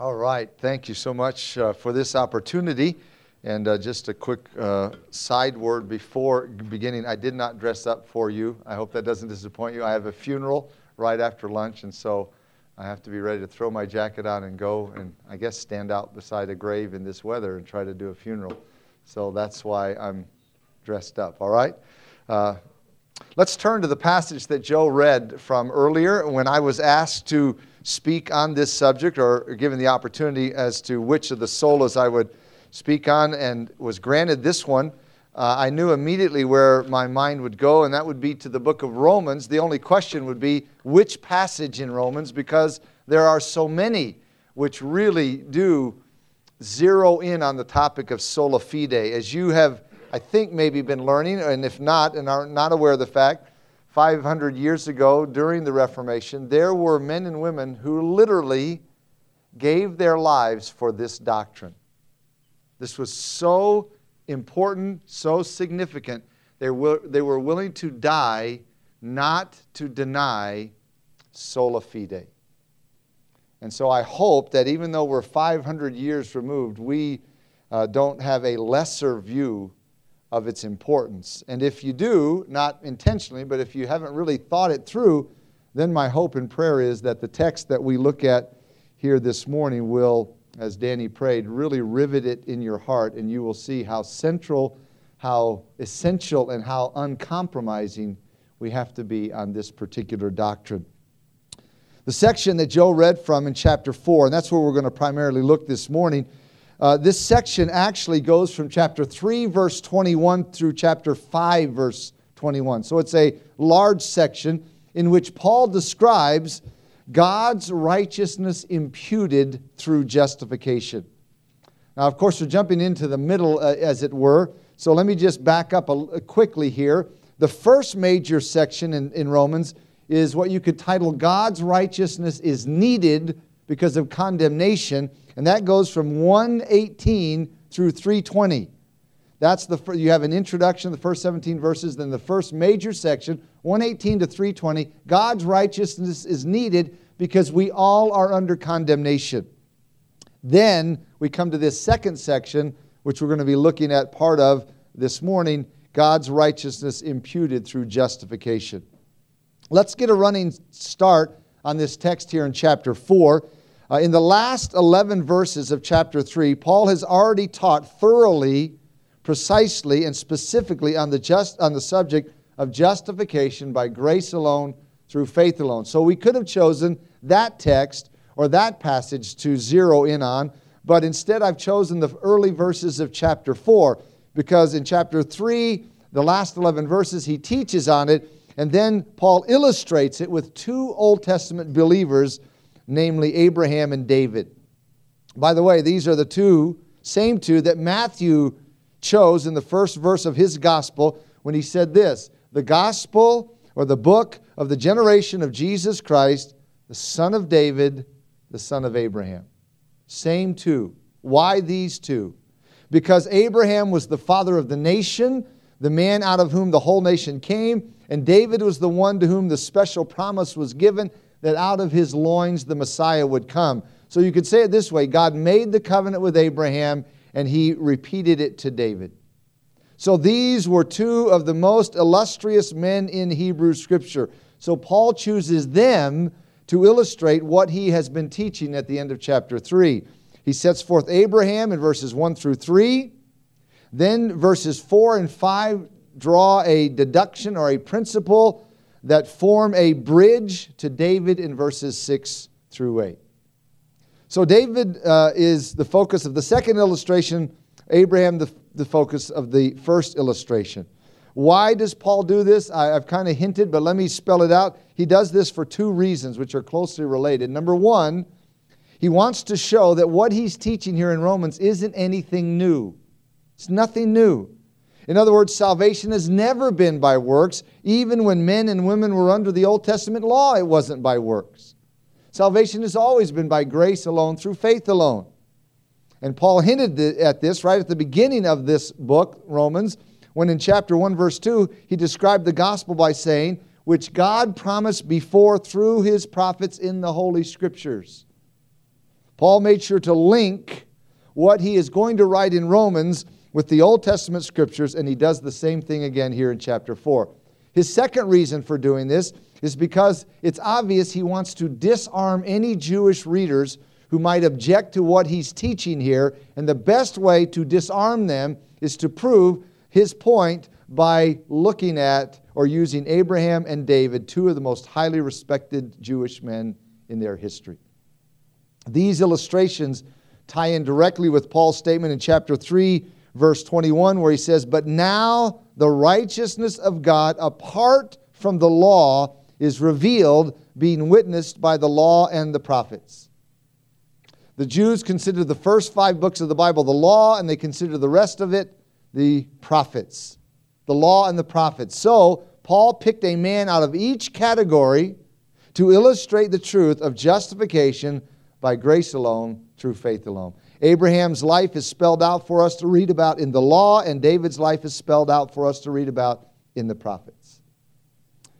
All right. Thank you so much uh, for this opportunity. And uh, just a quick uh, side word before beginning I did not dress up for you. I hope that doesn't disappoint you. I have a funeral right after lunch, and so I have to be ready to throw my jacket on and go and I guess stand out beside a grave in this weather and try to do a funeral. So that's why I'm dressed up. All right? Uh, let's turn to the passage that Joe read from earlier when I was asked to speak on this subject or given the opportunity as to which of the solas I would speak on and was granted this one. Uh, I knew immediately where my mind would go, and that would be to the book of Romans. The only question would be which passage in Romans, because there are so many which really do zero in on the topic of sola fide. As you have, I think, maybe been learning, and if not, and are not aware of the fact, 500 years ago during the Reformation, there were men and women who literally gave their lives for this doctrine. This was so important, so significant. They were, they were willing to die not to deny sola fide. And so I hope that even though we're 500 years removed, we uh, don't have a lesser view of its importance. And if you do, not intentionally, but if you haven't really thought it through, then my hope and prayer is that the text that we look at here this morning will, as Danny prayed, really rivet it in your heart, and you will see how central, how essential, and how uncompromising we have to be on this particular doctrine. The section that Joe read from in chapter 4, and that's where we're going to primarily look this morning uh, this section actually goes from chapter 3, verse 21 through chapter 5, verse 21. So it's a large section in which Paul describes God's righteousness imputed through justification. Now, of course, we're jumping into the middle, uh, as it were. So let me just back up a, a quickly here. The first major section in, in Romans is what you could title God's righteousness is needed because of condemnation and that goes from 118 through 320. That's the you have an introduction, the first 17 verses, then the first major section, 118 to 320. God's righteousness is needed because we all are under condemnation. Then we come to this second section, which we're going to be looking at part of this morning God's righteousness imputed through justification. Let's get a running start on this text here in chapter 4. Uh, in the last 11 verses of chapter 3, Paul has already taught thoroughly, precisely, and specifically on the, just, on the subject of justification by grace alone through faith alone. So we could have chosen that text or that passage to zero in on, but instead I've chosen the early verses of chapter 4 because in chapter 3, the last 11 verses, he teaches on it, and then Paul illustrates it with two Old Testament believers namely Abraham and David. By the way, these are the two, same two, that Matthew chose in the first verse of his gospel when he said this The gospel or the book of the generation of Jesus Christ, the son of David, the son of Abraham. Same two. Why these two? Because Abraham was the father of the nation, the man out of whom the whole nation came, and David was the one to whom the special promise was given that out of his loins the Messiah would come. So you could say it this way God made the covenant with Abraham and he repeated it to David. So these were two of the most illustrious men in Hebrew scripture. So Paul chooses them to illustrate what he has been teaching at the end of chapter 3. He sets forth Abraham in verses 1 through 3. Then verses 4 and 5 draw a deduction or a principle that form a bridge to David in verses 6 through 8. So, David uh, is the focus of the second illustration, Abraham, the, the focus of the first illustration. Why does Paul do this? I, I've kind of hinted, but let me spell it out. He does this for two reasons, which are closely related. Number one, he wants to show that what he's teaching here in Romans isn't anything new, it's nothing new. In other words, salvation has never been by works. Even when men and women were under the Old Testament law, it wasn't by works. Salvation has always been by grace alone, through faith alone. And Paul hinted at this right at the beginning of this book, Romans, when in chapter 1, verse 2, he described the gospel by saying, which God promised before through his prophets in the Holy Scriptures. Paul made sure to link what he is going to write in Romans with the Old Testament scriptures, and he does the same thing again here in chapter 4. His second reason for doing this is because it's obvious he wants to disarm any Jewish readers who might object to what he's teaching here. And the best way to disarm them is to prove his point by looking at or using Abraham and David, two of the most highly respected Jewish men in their history. These illustrations tie in directly with Paul's statement in chapter 3, verse 21, where he says, But now the righteousness of God apart from the law is revealed, being witnessed by the law and the prophets. The Jews consider the first five books of the Bible the law, and they consider the rest of it the prophets. The law and the prophets. So, Paul picked a man out of each category to illustrate the truth of justification by grace alone, through faith alone. Abraham's life is spelled out for us to read about in the law, and David's life is spelled out for us to read about in the prophets.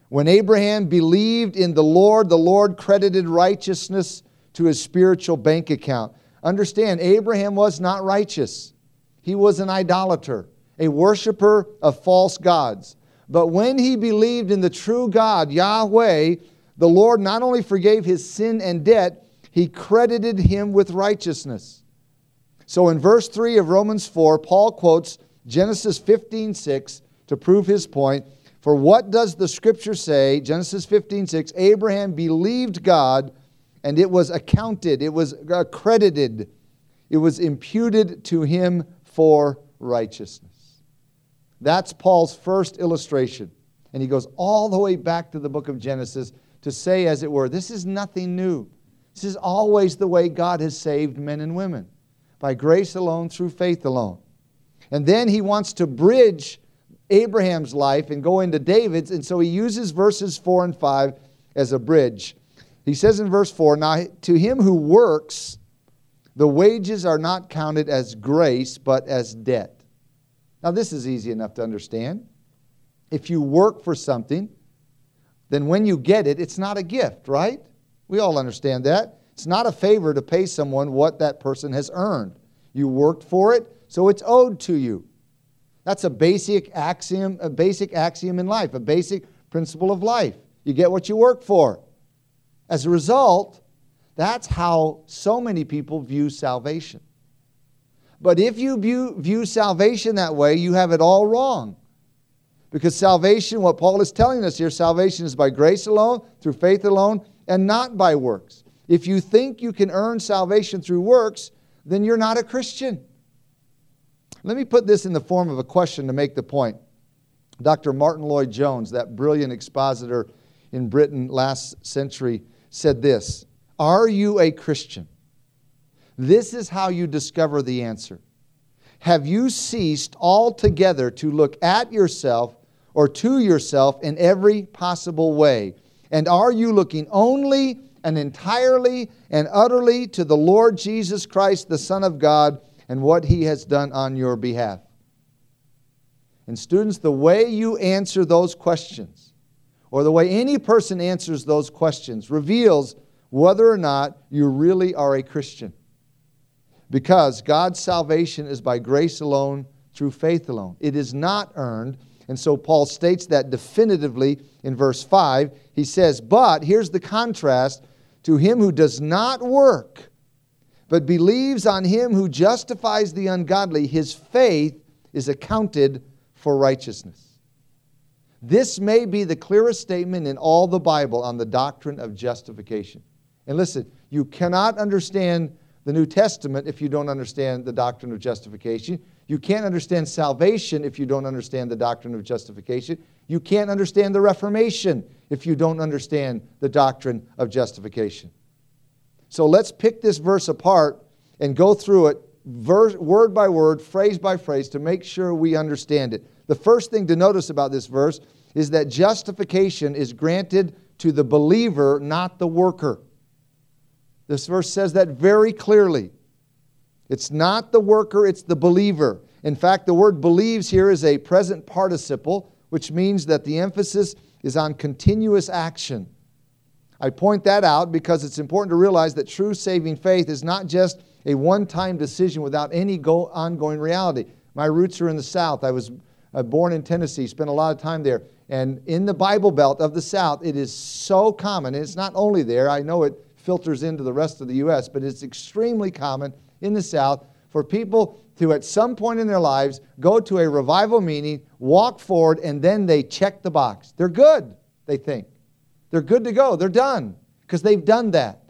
When Abraham believed in the Lord, the Lord credited righteousness to his spiritual bank account. Understand, Abraham was not righteous, he was an idolater, a worshiper of false gods. But when he believed in the true God, Yahweh, the Lord not only forgave his sin and debt, he credited him with righteousness. So in verse 3 of Romans 4, Paul quotes Genesis 15 6 to prove his point. For what does the scripture say? Genesis 15 6 Abraham believed God, and it was accounted, it was accredited, it was imputed to him for righteousness. That's Paul's first illustration. And he goes all the way back to the book of Genesis to say, as it were, this is nothing new. This is always the way God has saved men and women by grace alone, through faith alone. And then he wants to bridge Abraham's life and go into David's, and so he uses verses 4 and 5 as a bridge. He says in verse 4 Now to him who works, the wages are not counted as grace, but as debt. Now, this is easy enough to understand. If you work for something, then when you get it, it's not a gift, right? We all understand that. It's not a favor to pay someone what that person has earned. You worked for it, so it's owed to you. That's a basic axiom, a basic axiom in life, a basic principle of life. You get what you work for. As a result, that's how so many people view salvation. But if you view, view salvation that way, you have it all wrong. Because salvation, what Paul is telling us here, salvation is by grace alone, through faith alone, and not by works. If you think you can earn salvation through works, then you're not a Christian. Let me put this in the form of a question to make the point. Dr. Martyn Lloyd-Jones, that brilliant expositor in Britain last century, said this Are you a Christian? This is how you discover the answer. Have you ceased altogether to look at yourself or to yourself in every possible way? And are you looking only and entirely and utterly to the Lord Jesus Christ, the Son of God, and what He has done on your behalf? And, students, the way you answer those questions, or the way any person answers those questions, reveals whether or not you really are a Christian. Because God's salvation is by grace alone, through faith alone. It is not earned, and so Paul states that definitively in verse 5. He says, But, here's the contrast to him who does not work, but believes on him who justifies the ungodly, his faith is accounted for righteousness. This may be the clearest statement in all the Bible on the doctrine of justification. And listen, you cannot understand the New Testament if you don't understand the doctrine of justification. You can't understand salvation if you don't understand the doctrine of justification. You can't understand the Reformation if you don't understand the doctrine of justification. So let's pick this verse apart and go through it verse, word by word, phrase by phrase to make sure we understand it. The first thing to notice about this verse is that justification is granted to the believer, not the worker. This verse says that very clearly. It's not the worker, it's the believer. In fact, the word believes here is a present participle, which means that the emphasis is on continuous action. I point that out because it's important to realize that true saving faith is not just a one time decision without any go- ongoing reality. My roots are in the South. I was uh, born in Tennessee, spent a lot of time there. And in the Bible Belt of the South, it is so common. And it's not only there, I know it filters into the rest of the U.S., but it's extremely common in the South for people to, at some point in their lives, go to a revival meeting, walk forward, and then they check the box. They're good, they think. They're good to go. They're done because they've done that.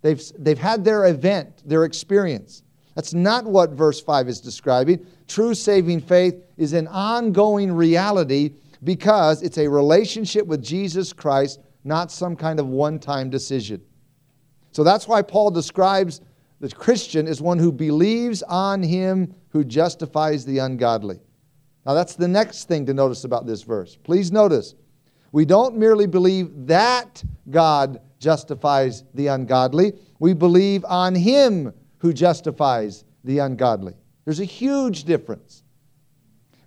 They've, they've had their event, their experience. That's not what verse 5 is describing. True saving faith is an ongoing reality because it's a relationship with Jesus Christ, not some kind of one time decision. So that's why Paul describes the Christian is one who believes on him who justifies the ungodly. Now, that's the next thing to notice about this verse. Please notice, we don't merely believe that God justifies the ungodly, we believe on him who justifies the ungodly. There's a huge difference.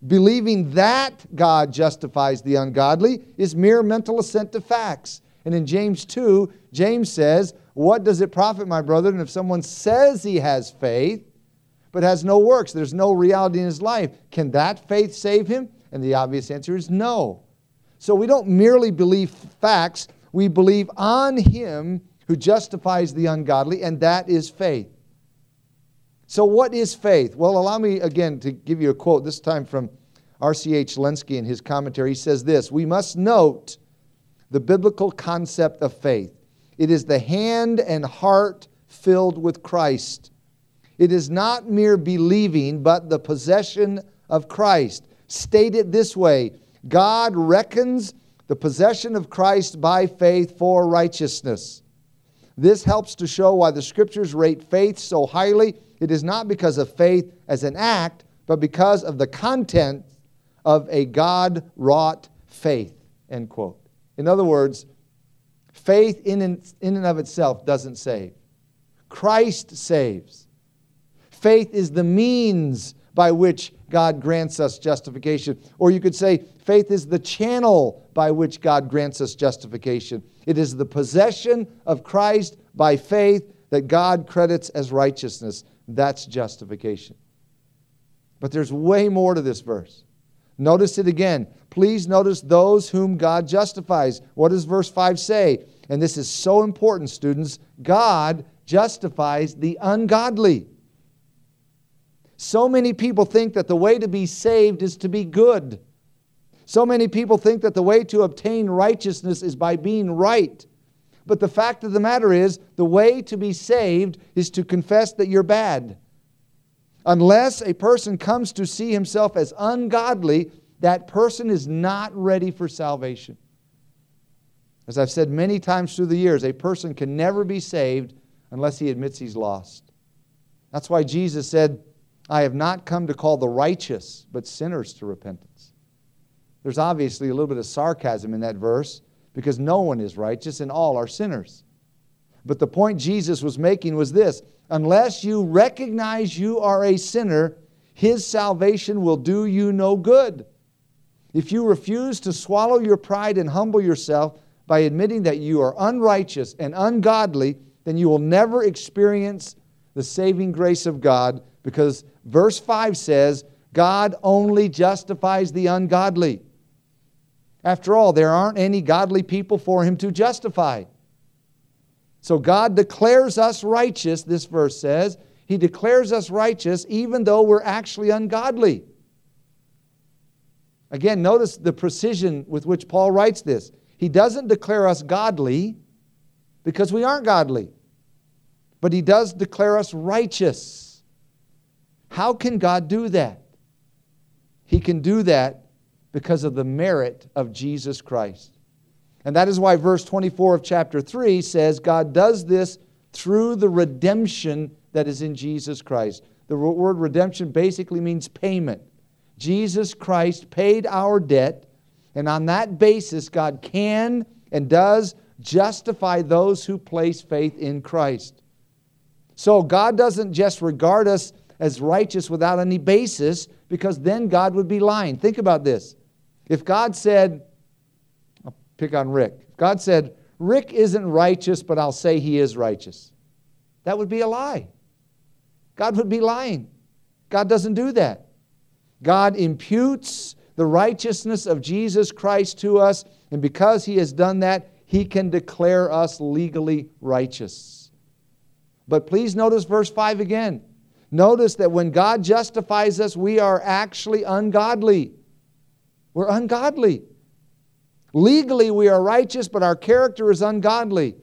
Believing that God justifies the ungodly is mere mental assent to facts. And in James 2, James says, What does it profit, my brethren, if someone says he has faith, but has no works? There's no reality in his life. Can that faith save him? And the obvious answer is no. So we don't merely believe facts, we believe on him who justifies the ungodly, and that is faith. So, what is faith? Well, allow me again to give you a quote, this time from R.C.H. Lenski in his commentary. He says this We must note the biblical concept of faith. It is the hand and heart filled with Christ. It is not mere believing, but the possession of Christ. Stated this way God reckons the possession of Christ by faith for righteousness. This helps to show why the scriptures rate faith so highly it is not because of faith as an act, but because of the content of a God wrought faith. End quote. In other words, faith in and, of itself doesn't save, Christ saves. Faith is the means by which God grants us justification. Or you could say, faith is the channel by which God grants us justification. It is the possession of Christ by faith that God credits as righteousness. That's justification. But there's way more to this verse. Notice it again. Please notice those whom God justifies. What does verse 5 say? And this is so important, students. God justifies the ungodly. So many people think that the way to be saved is to be good. So many people think that the way to obtain righteousness is by being right. But the fact of the matter is, the way to be saved is to confess that you're bad. Unless a person comes to see himself as ungodly, that person is not ready for salvation. As I've said many times through the years, a person can never be saved unless he admits he's lost. That's why Jesus said, I have not come to call the righteous, but sinners to repentance. There's obviously a little bit of sarcasm in that verse because no one is righteous and all are sinners. But the point Jesus was making was this unless you recognize you are a sinner, his salvation will do you no good. If you refuse to swallow your pride and humble yourself by admitting that you are unrighteous and ungodly, then you will never experience the saving grace of God because verse 5 says, God only justifies the ungodly. After all, there aren't any godly people for him to justify. So God declares us righteous, this verse says. He declares us righteous even though we're actually ungodly. Again, notice the precision with which Paul writes this. He doesn't declare us godly because we aren't godly, but he does declare us righteous. How can God do that? He can do that because of the merit of Jesus Christ. And that is why verse 24 of chapter 3 says God does this through the redemption that is in Jesus Christ. The word redemption basically means payment. Jesus Christ paid our debt, and on that basis, God can and does justify those who place faith in Christ. So God doesn't just regard us as righteous without any basis, because then God would be lying. Think about this. If God said, pick on Rick, God said, Rick isn't righteous, but I'll say he is righteous. That would be a lie. God would be lying. God doesn't do that. God imputes the righteousness of Jesus Christ to us, and because he has done that, he can declare us legally righteous. But please notice verse 5 again. Notice that when God justifies us, we are actually ungodly. We're ungodly. Legally, we are righteous, but our character is ungodly.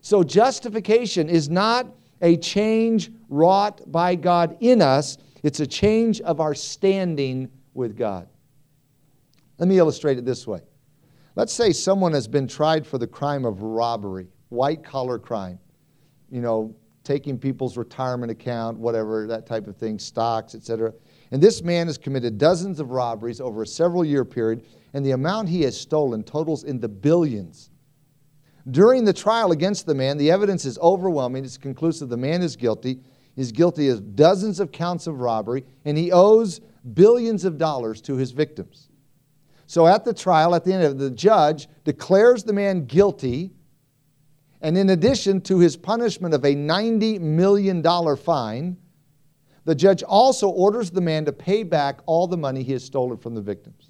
So, justification is not a change wrought by God in us, it's a change of our standing with God. Let me illustrate it this way. Let's say someone has been tried for the crime of robbery, white collar crime, you know, taking people's retirement account, whatever, that type of thing, stocks, etc. And this man has committed dozens of robberies over a several year period, and the amount he has stolen totals in the billions. During the trial against the man, the evidence is overwhelming. It's conclusive the man is guilty. He's guilty of dozens of counts of robbery, and he owes billions of dollars to his victims. So at the trial, at the end of the judge declares the man guilty, and in addition to his punishment of a $90 million fine, the judge also orders the man to pay back all the money he has stolen from the victims.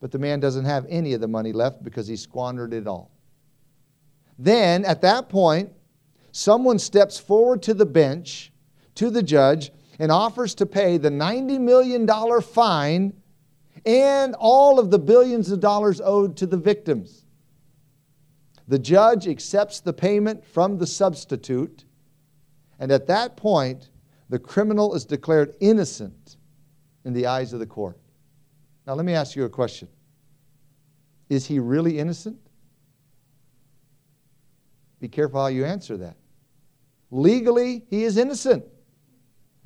But the man doesn't have any of the money left because he squandered it all. Then, at that point, someone steps forward to the bench, to the judge, and offers to pay the $90 million fine and all of the billions of dollars owed to the victims. The judge accepts the payment from the substitute, and at that point, the criminal is declared innocent in the eyes of the court. Now, let me ask you a question Is he really innocent? Be careful how you answer that. Legally, he is innocent.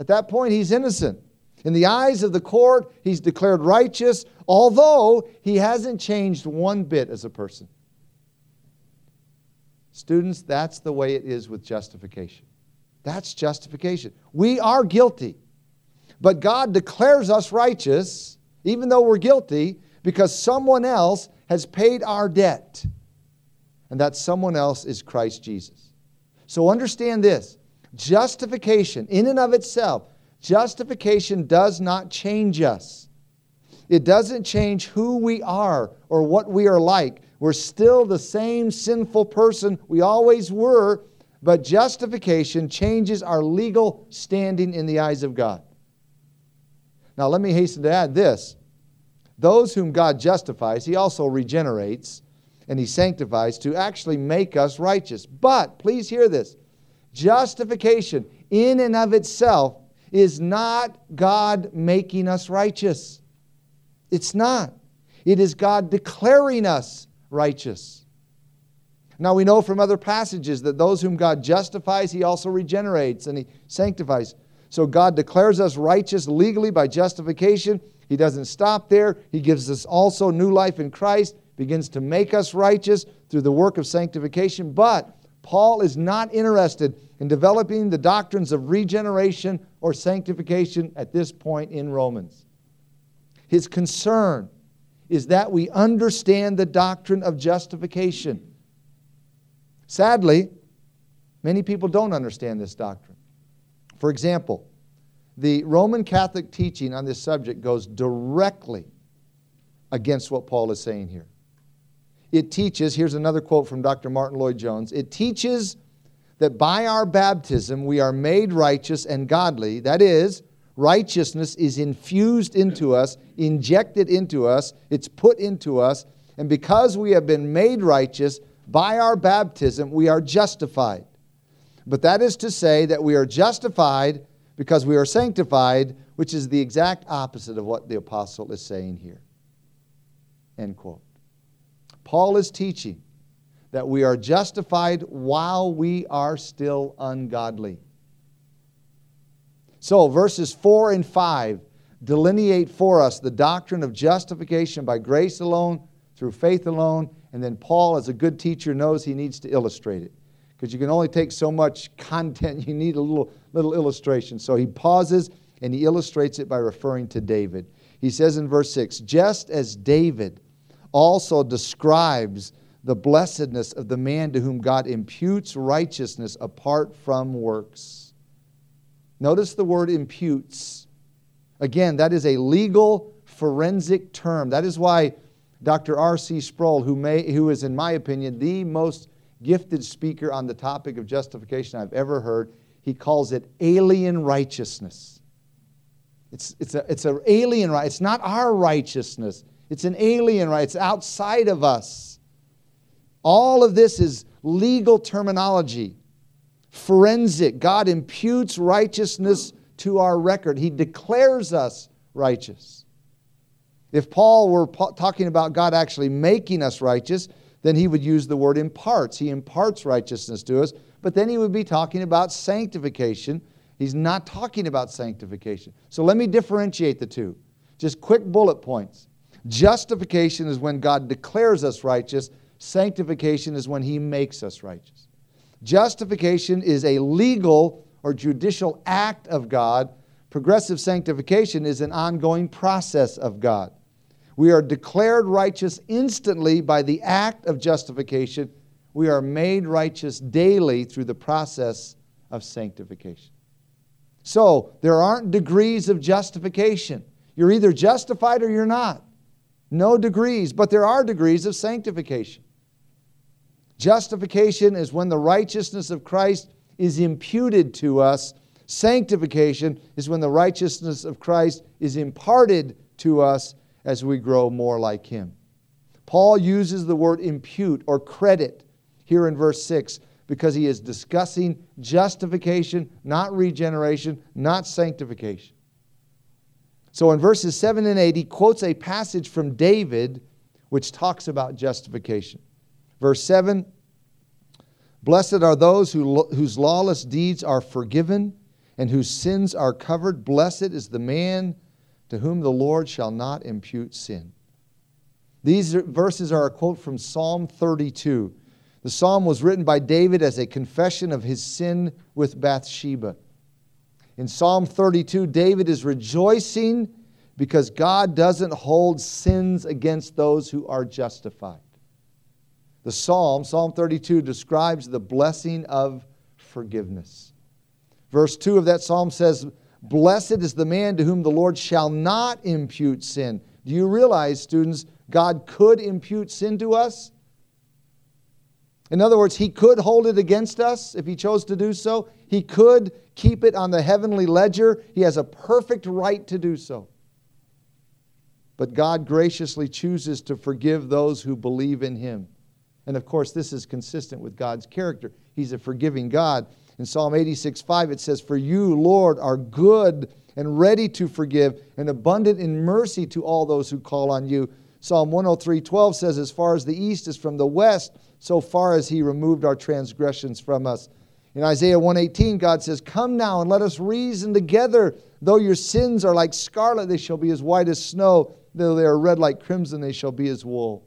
At that point, he's innocent. In the eyes of the court, he's declared righteous, although he hasn't changed one bit as a person. Students, that's the way it is with justification. That's justification. We are guilty, but God declares us righteous, even though we're guilty, because someone else has paid our debt. And that someone else is Christ Jesus. So understand this justification, in and of itself, justification does not change us. It doesn't change who we are or what we are like. We're still the same sinful person we always were, but justification changes our legal standing in the eyes of God. Now, let me hasten to add this those whom God justifies, He also regenerates and He sanctifies to actually make us righteous. But please hear this justification in and of itself is not God making us righteous. It's not. It is God declaring us righteous. Now we know from other passages that those whom God justifies, He also regenerates and He sanctifies. So God declares us righteous legally by justification. He doesn't stop there. He gives us also new life in Christ begins to make us righteous through the work of sanctification. But Paul is not interested in developing the doctrines of regeneration or sanctification at this point in Romans. His concern is that we understand the doctrine of justification. Sadly, many people don't understand this doctrine. For example, the Roman Catholic teaching on this subject goes directly against what Paul is saying here it teaches, here's another quote from Dr. Martyn Lloyd-Jones it teaches that by our baptism we are made righteous and godly. That is, righteousness is infused into us, injected into us, it's put into us, and because we have been made righteous by our baptism, we are justified. But that is to say that we are justified because we are sanctified, which is the exact opposite of what the apostle is saying here. End quote. Paul is teaching that we are justified while we are still ungodly. So, verses 4 and 5 delineate for us the doctrine of justification by grace alone, through faith alone, and then Paul, as a good teacher, knows he needs to illustrate it. Because you can only take so much content, you need a little, little illustration. So he pauses and he illustrates it by referring to David. He says in verse 6 Just as David also describes the blessedness of the man to whom God imputes righteousness apart from works. Notice the word imputes. Again, that is a legal forensic term. That is why Dr. R.C. Sproul, who, may, who is, in my opinion, the most gifted speaker on the topic of justification I've ever heard, he calls it alien righteousness. It's, it's, a, it's an alien right. It's not our righteousness. It's an alien right. It's outside of us. All of this is legal terminology, forensic. God imputes righteousness to our record, He declares us righteous. If Paul were talking about God actually making us righteous, then he would use the word imparts. He imparts righteousness to us, but then he would be talking about sanctification. He's not talking about sanctification. So let me differentiate the two. Just quick bullet points. Justification is when God declares us righteous, sanctification is when he makes us righteous. Justification is a legal or judicial act of God. Progressive sanctification is an ongoing process of God. We are declared righteous instantly by the act of justification. We are made righteous daily through the process of sanctification. So, there aren't degrees of justification. You're either justified or you're not. No degrees, but there are degrees of sanctification. Justification is when the righteousness of Christ is imputed to us. Sanctification is when the righteousness of Christ is imparted to us as we grow more like Him. Paul uses the word impute or credit here in verse 6 because he is discussing justification, not regeneration, not sanctification. So in verses 7 and 8, he quotes a passage from David which talks about justification. Verse 7 Blessed are those who, whose lawless deeds are forgiven and whose sins are covered. Blessed is the man to whom the Lord shall not impute sin. These verses are a quote from Psalm 32. The psalm was written by David as a confession of his sin with Bathsheba. In Psalm 32, David is rejoicing because God doesn't hold sins against those who are justified. The psalm, Psalm 32, describes the blessing of forgiveness. Verse 2 of that psalm says, Blessed is the man to whom the Lord shall not impute sin. Do you realize, students, God could impute sin to us? In other words, He could hold it against us if He chose to do so. He could keep it on the heavenly ledger. He has a perfect right to do so. But God graciously chooses to forgive those who believe in Him. And of course, this is consistent with God's character. He's a forgiving God. In Psalm 86 5, it says, For you, Lord, are good and ready to forgive and abundant in mercy to all those who call on you. Psalm 103 12 says, As far as the east is from the west, so far as he removed our transgressions from us. In Isaiah 118, God says, Come now and let us reason together. Though your sins are like scarlet, they shall be as white as snow. Though they are red like crimson, they shall be as wool.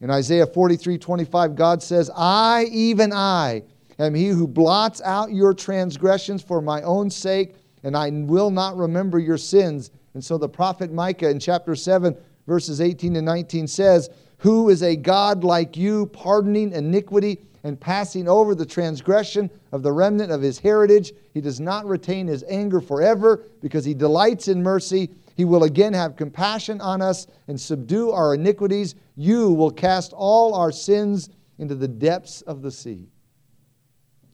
In Isaiah 43 25, God says, I, even I, am he who blots out your transgressions for my own sake, and I will not remember your sins. And so the prophet Micah in chapter 7, verses 18 and 19 says, Who is a God like you, pardoning iniquity and passing over the transgression of the remnant of his heritage? He does not retain his anger forever because he delights in mercy. He will again have compassion on us and subdue our iniquities. You will cast all our sins into the depths of the sea.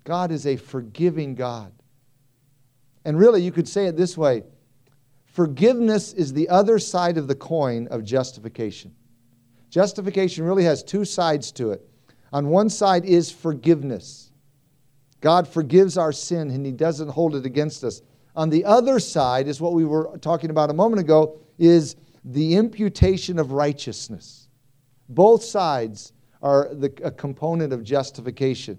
God is a forgiving God. And really, you could say it this way forgiveness is the other side of the coin of justification. Justification really has two sides to it. On one side is forgiveness. God forgives our sin and He doesn't hold it against us. On the other side is what we were talking about a moment ago is the imputation of righteousness. Both sides are the, a component of justification.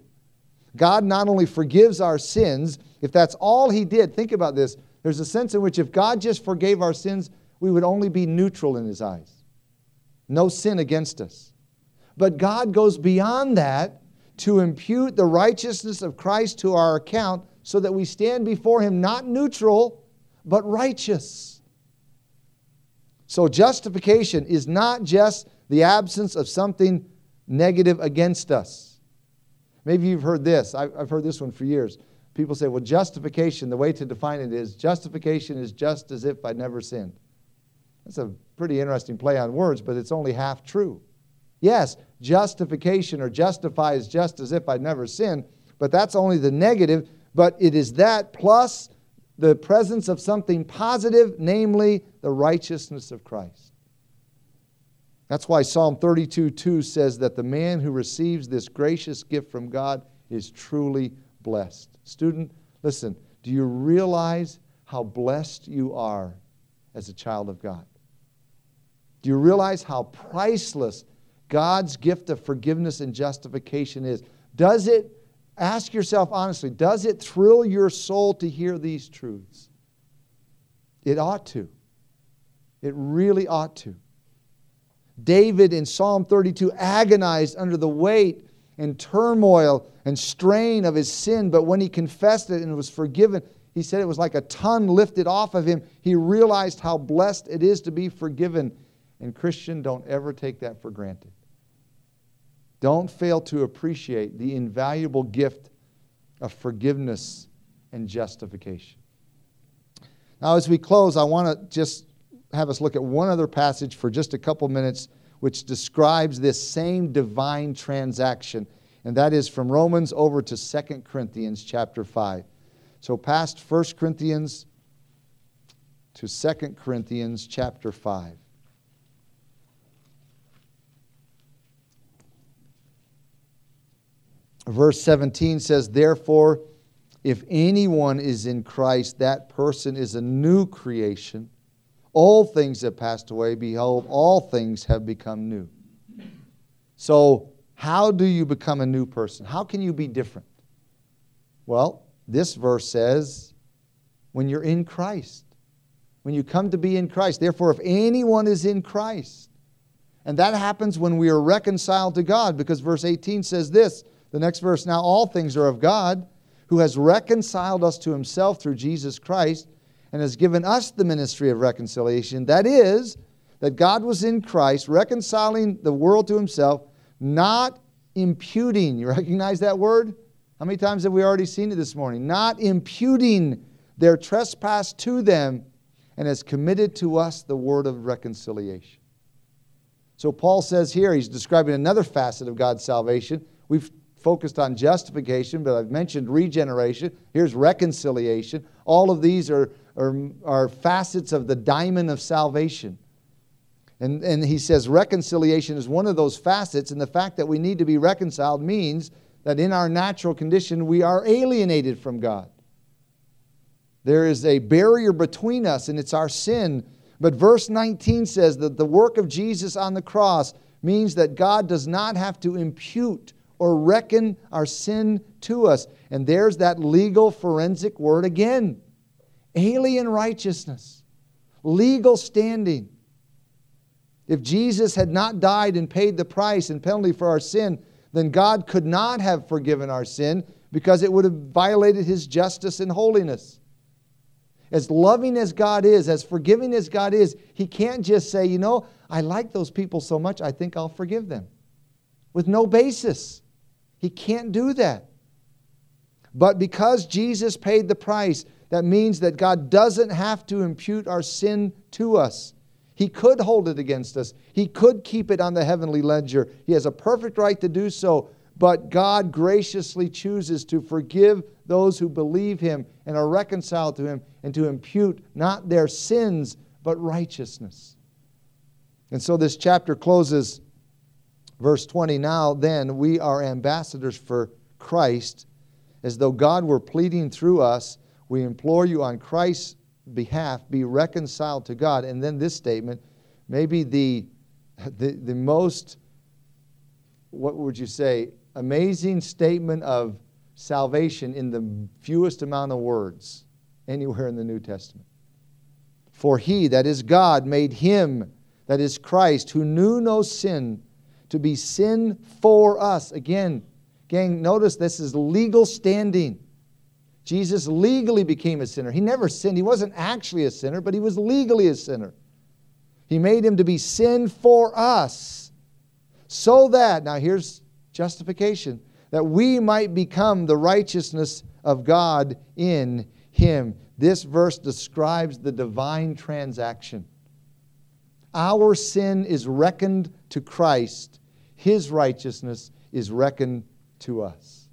God not only forgives our sins, if that's all He did, think about this. There's a sense in which if God just forgave our sins, we would only be neutral in His eyes. No sin against us. But God goes beyond that to impute the righteousness of Christ to our account so that we stand before Him not neutral, but righteous. So, justification is not just the absence of something negative against us. Maybe you've heard this. I've heard this one for years. People say, well, justification, the way to define it is justification is just as if I'd never sinned. That's a pretty interesting play on words, but it's only half true. Yes, justification or justify is just as if I'd never sinned, but that's only the negative. But it is that plus the presence of something positive, namely the righteousness of Christ. That's why Psalm 32 2 says that the man who receives this gracious gift from God is truly blessed. Student, listen, do you realize how blessed you are as a child of God? Do you realize how priceless God's gift of forgiveness and justification is? Does it, ask yourself honestly, does it thrill your soul to hear these truths? It ought to. It really ought to. David in Psalm 32 agonized under the weight and turmoil and strain of his sin, but when he confessed it and was forgiven, he said it was like a ton lifted off of him. He realized how blessed it is to be forgiven. And, Christian, don't ever take that for granted. Don't fail to appreciate the invaluable gift of forgiveness and justification. Now, as we close, I want to just have us look at one other passage for just a couple minutes, which describes this same divine transaction, and that is from Romans over to 2 Corinthians chapter 5. So, past 1 Corinthians to 2 Corinthians chapter 5. Verse 17 says, Therefore, if anyone is in Christ, that person is a new creation. All things have passed away. Behold, all things have become new. So, how do you become a new person? How can you be different? Well, this verse says, when you're in Christ, when you come to be in Christ. Therefore, if anyone is in Christ, and that happens when we are reconciled to God, because verse 18 says this the next verse, now all things are of God, who has reconciled us to himself through Jesus Christ and has given us the ministry of reconciliation. That is, that God was in Christ, reconciling the world to himself, not imputing. You recognize that word? How many times have we already seen it this morning? Not imputing their trespass to them, and has committed to us the word of reconciliation. So Paul says here, he's describing another facet of God's salvation. We've focused on justification, but I've mentioned regeneration. Here's reconciliation. All of these are are, are facets of the diamond of salvation. And, and he says reconciliation is one of those facets, and the fact that we need to be reconciled means that in our natural condition we are alienated from God. There is a barrier between us, and it's our sin. But verse 19 says that the work of Jesus on the cross means that God does not have to impute or reckon our sin to us. And there's that legal forensic word again alien righteousness, legal standing. If Jesus had not died and paid the price and penalty for our sin, then God could not have forgiven our sin because it would have violated his justice and holiness. As loving as God is, as forgiving as God is, he can't just say, you know, I like those people so much, I think I'll forgive them. With no basis. He can't do that. But because Jesus paid the price, that means that God doesn't have to impute our sin to us. He could hold it against us, He could keep it on the heavenly ledger. He has a perfect right to do so, but God graciously chooses to forgive those who believe Him and are reconciled to Him and to impute not their sins, but righteousness. And so this chapter closes, verse 20. Now then, we are ambassadors for Christ, as though God were pleading through us. We implore you on Christ's behalf, be reconciled to God. And then this statement, maybe the, the, the most, what would you say, amazing statement of salvation in the fewest amount of words anywhere in the New Testament. For he, that is God, made him, that is Christ, who knew no sin, to be sin for us. Again, gang, notice this is legal standing. Jesus legally became a sinner. He never sinned. He wasn't actually a sinner, but he was legally a sinner. He made him to be sin for us, So that, now here's justification, that we might become the righteousness of God in him. This verse describes the divine transaction. Our sin is reckoned to Christ, his righteousness is reckoned to us.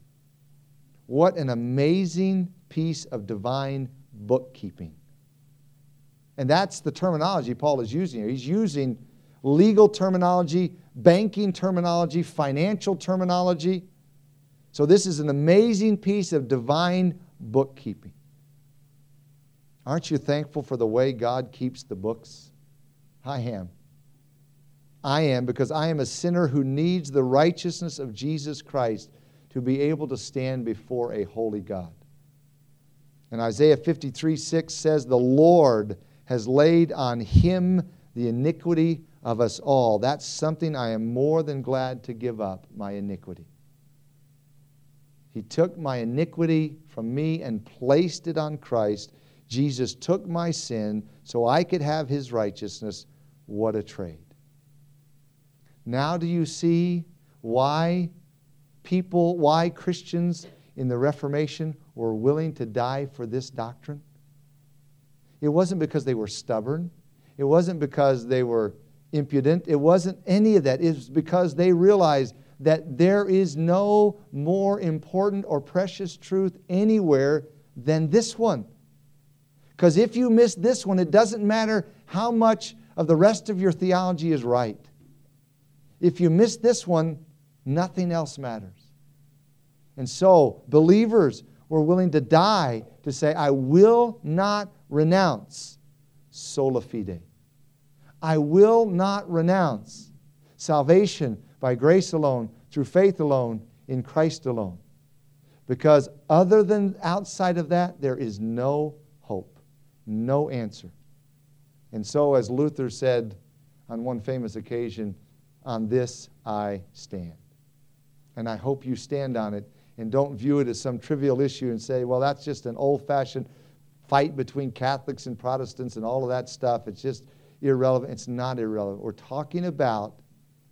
What an amazing piece of divine bookkeeping. And that's the terminology Paul is using here. He's using legal terminology, banking terminology, financial terminology. So, this is an amazing piece of divine bookkeeping. Aren't you thankful for the way God keeps the books? I am. I am because I am a sinner who needs the righteousness of Jesus Christ to be able to stand before a holy God. And Isaiah 53 6 says, The Lord has laid on him the iniquity of us all. That's something I am more than glad to give up, my iniquity. He took my iniquity from me and placed it on Christ. Jesus took my sin so I could have his righteousness. What a trade. Now, do you see why people, why Christians in the Reformation were willing to die for this doctrine? It wasn't because they were stubborn. It wasn't because they were impudent. It wasn't any of that. It was because they realized that there is no more important or precious truth anywhere than this one. Because if you miss this one, it doesn't matter how much of the rest of your theology is right. If you miss this one, nothing else matters. And so, believers were willing to die to say, I will not renounce sola fide. I will not renounce salvation by grace alone, through faith alone, in Christ alone. Because other than outside of that, there is no hope, no answer. And so, as Luther said on one famous occasion, on this I stand. And I hope you stand on it and don't view it as some trivial issue and say, well, that's just an old fashioned fight between Catholics and Protestants and all of that stuff. It's just irrelevant. It's not irrelevant. We're talking about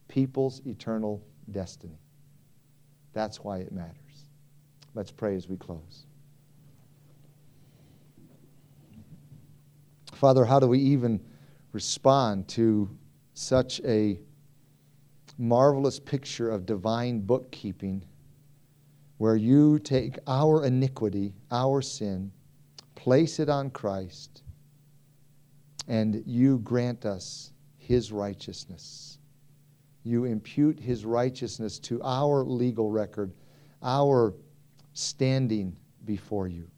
people's eternal destiny. That's why it matters. Let's pray as we close. Father, how do we even respond to such a marvelous picture of divine bookkeeping where you take our iniquity, our sin, place it on Christ, and you grant us his righteousness. You impute his righteousness to our legal record, our standing before you.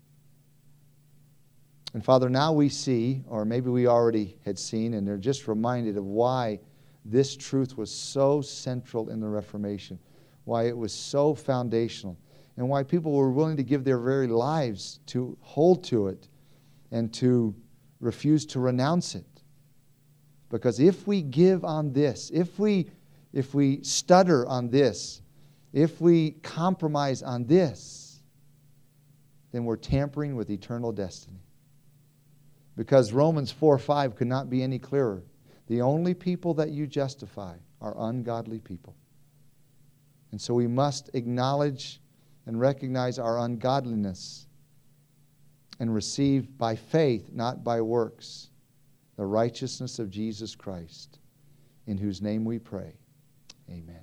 And Father, now we see, or maybe we already had seen, and they're just reminded of why this truth was so central in the Reformation, why it was so foundational and why people were willing to give their very lives to hold to it and to refuse to renounce it. Because if we give on this, if we, if we stutter on this, if we compromise on this, then we're tampering with eternal destiny. Because Romans 4 5 could not be any clearer. The only people that you justify are ungodly people. And so we must acknowledge and recognize our ungodliness and receive by faith, not by works, the righteousness of Jesus Christ, in whose name we pray. Amen.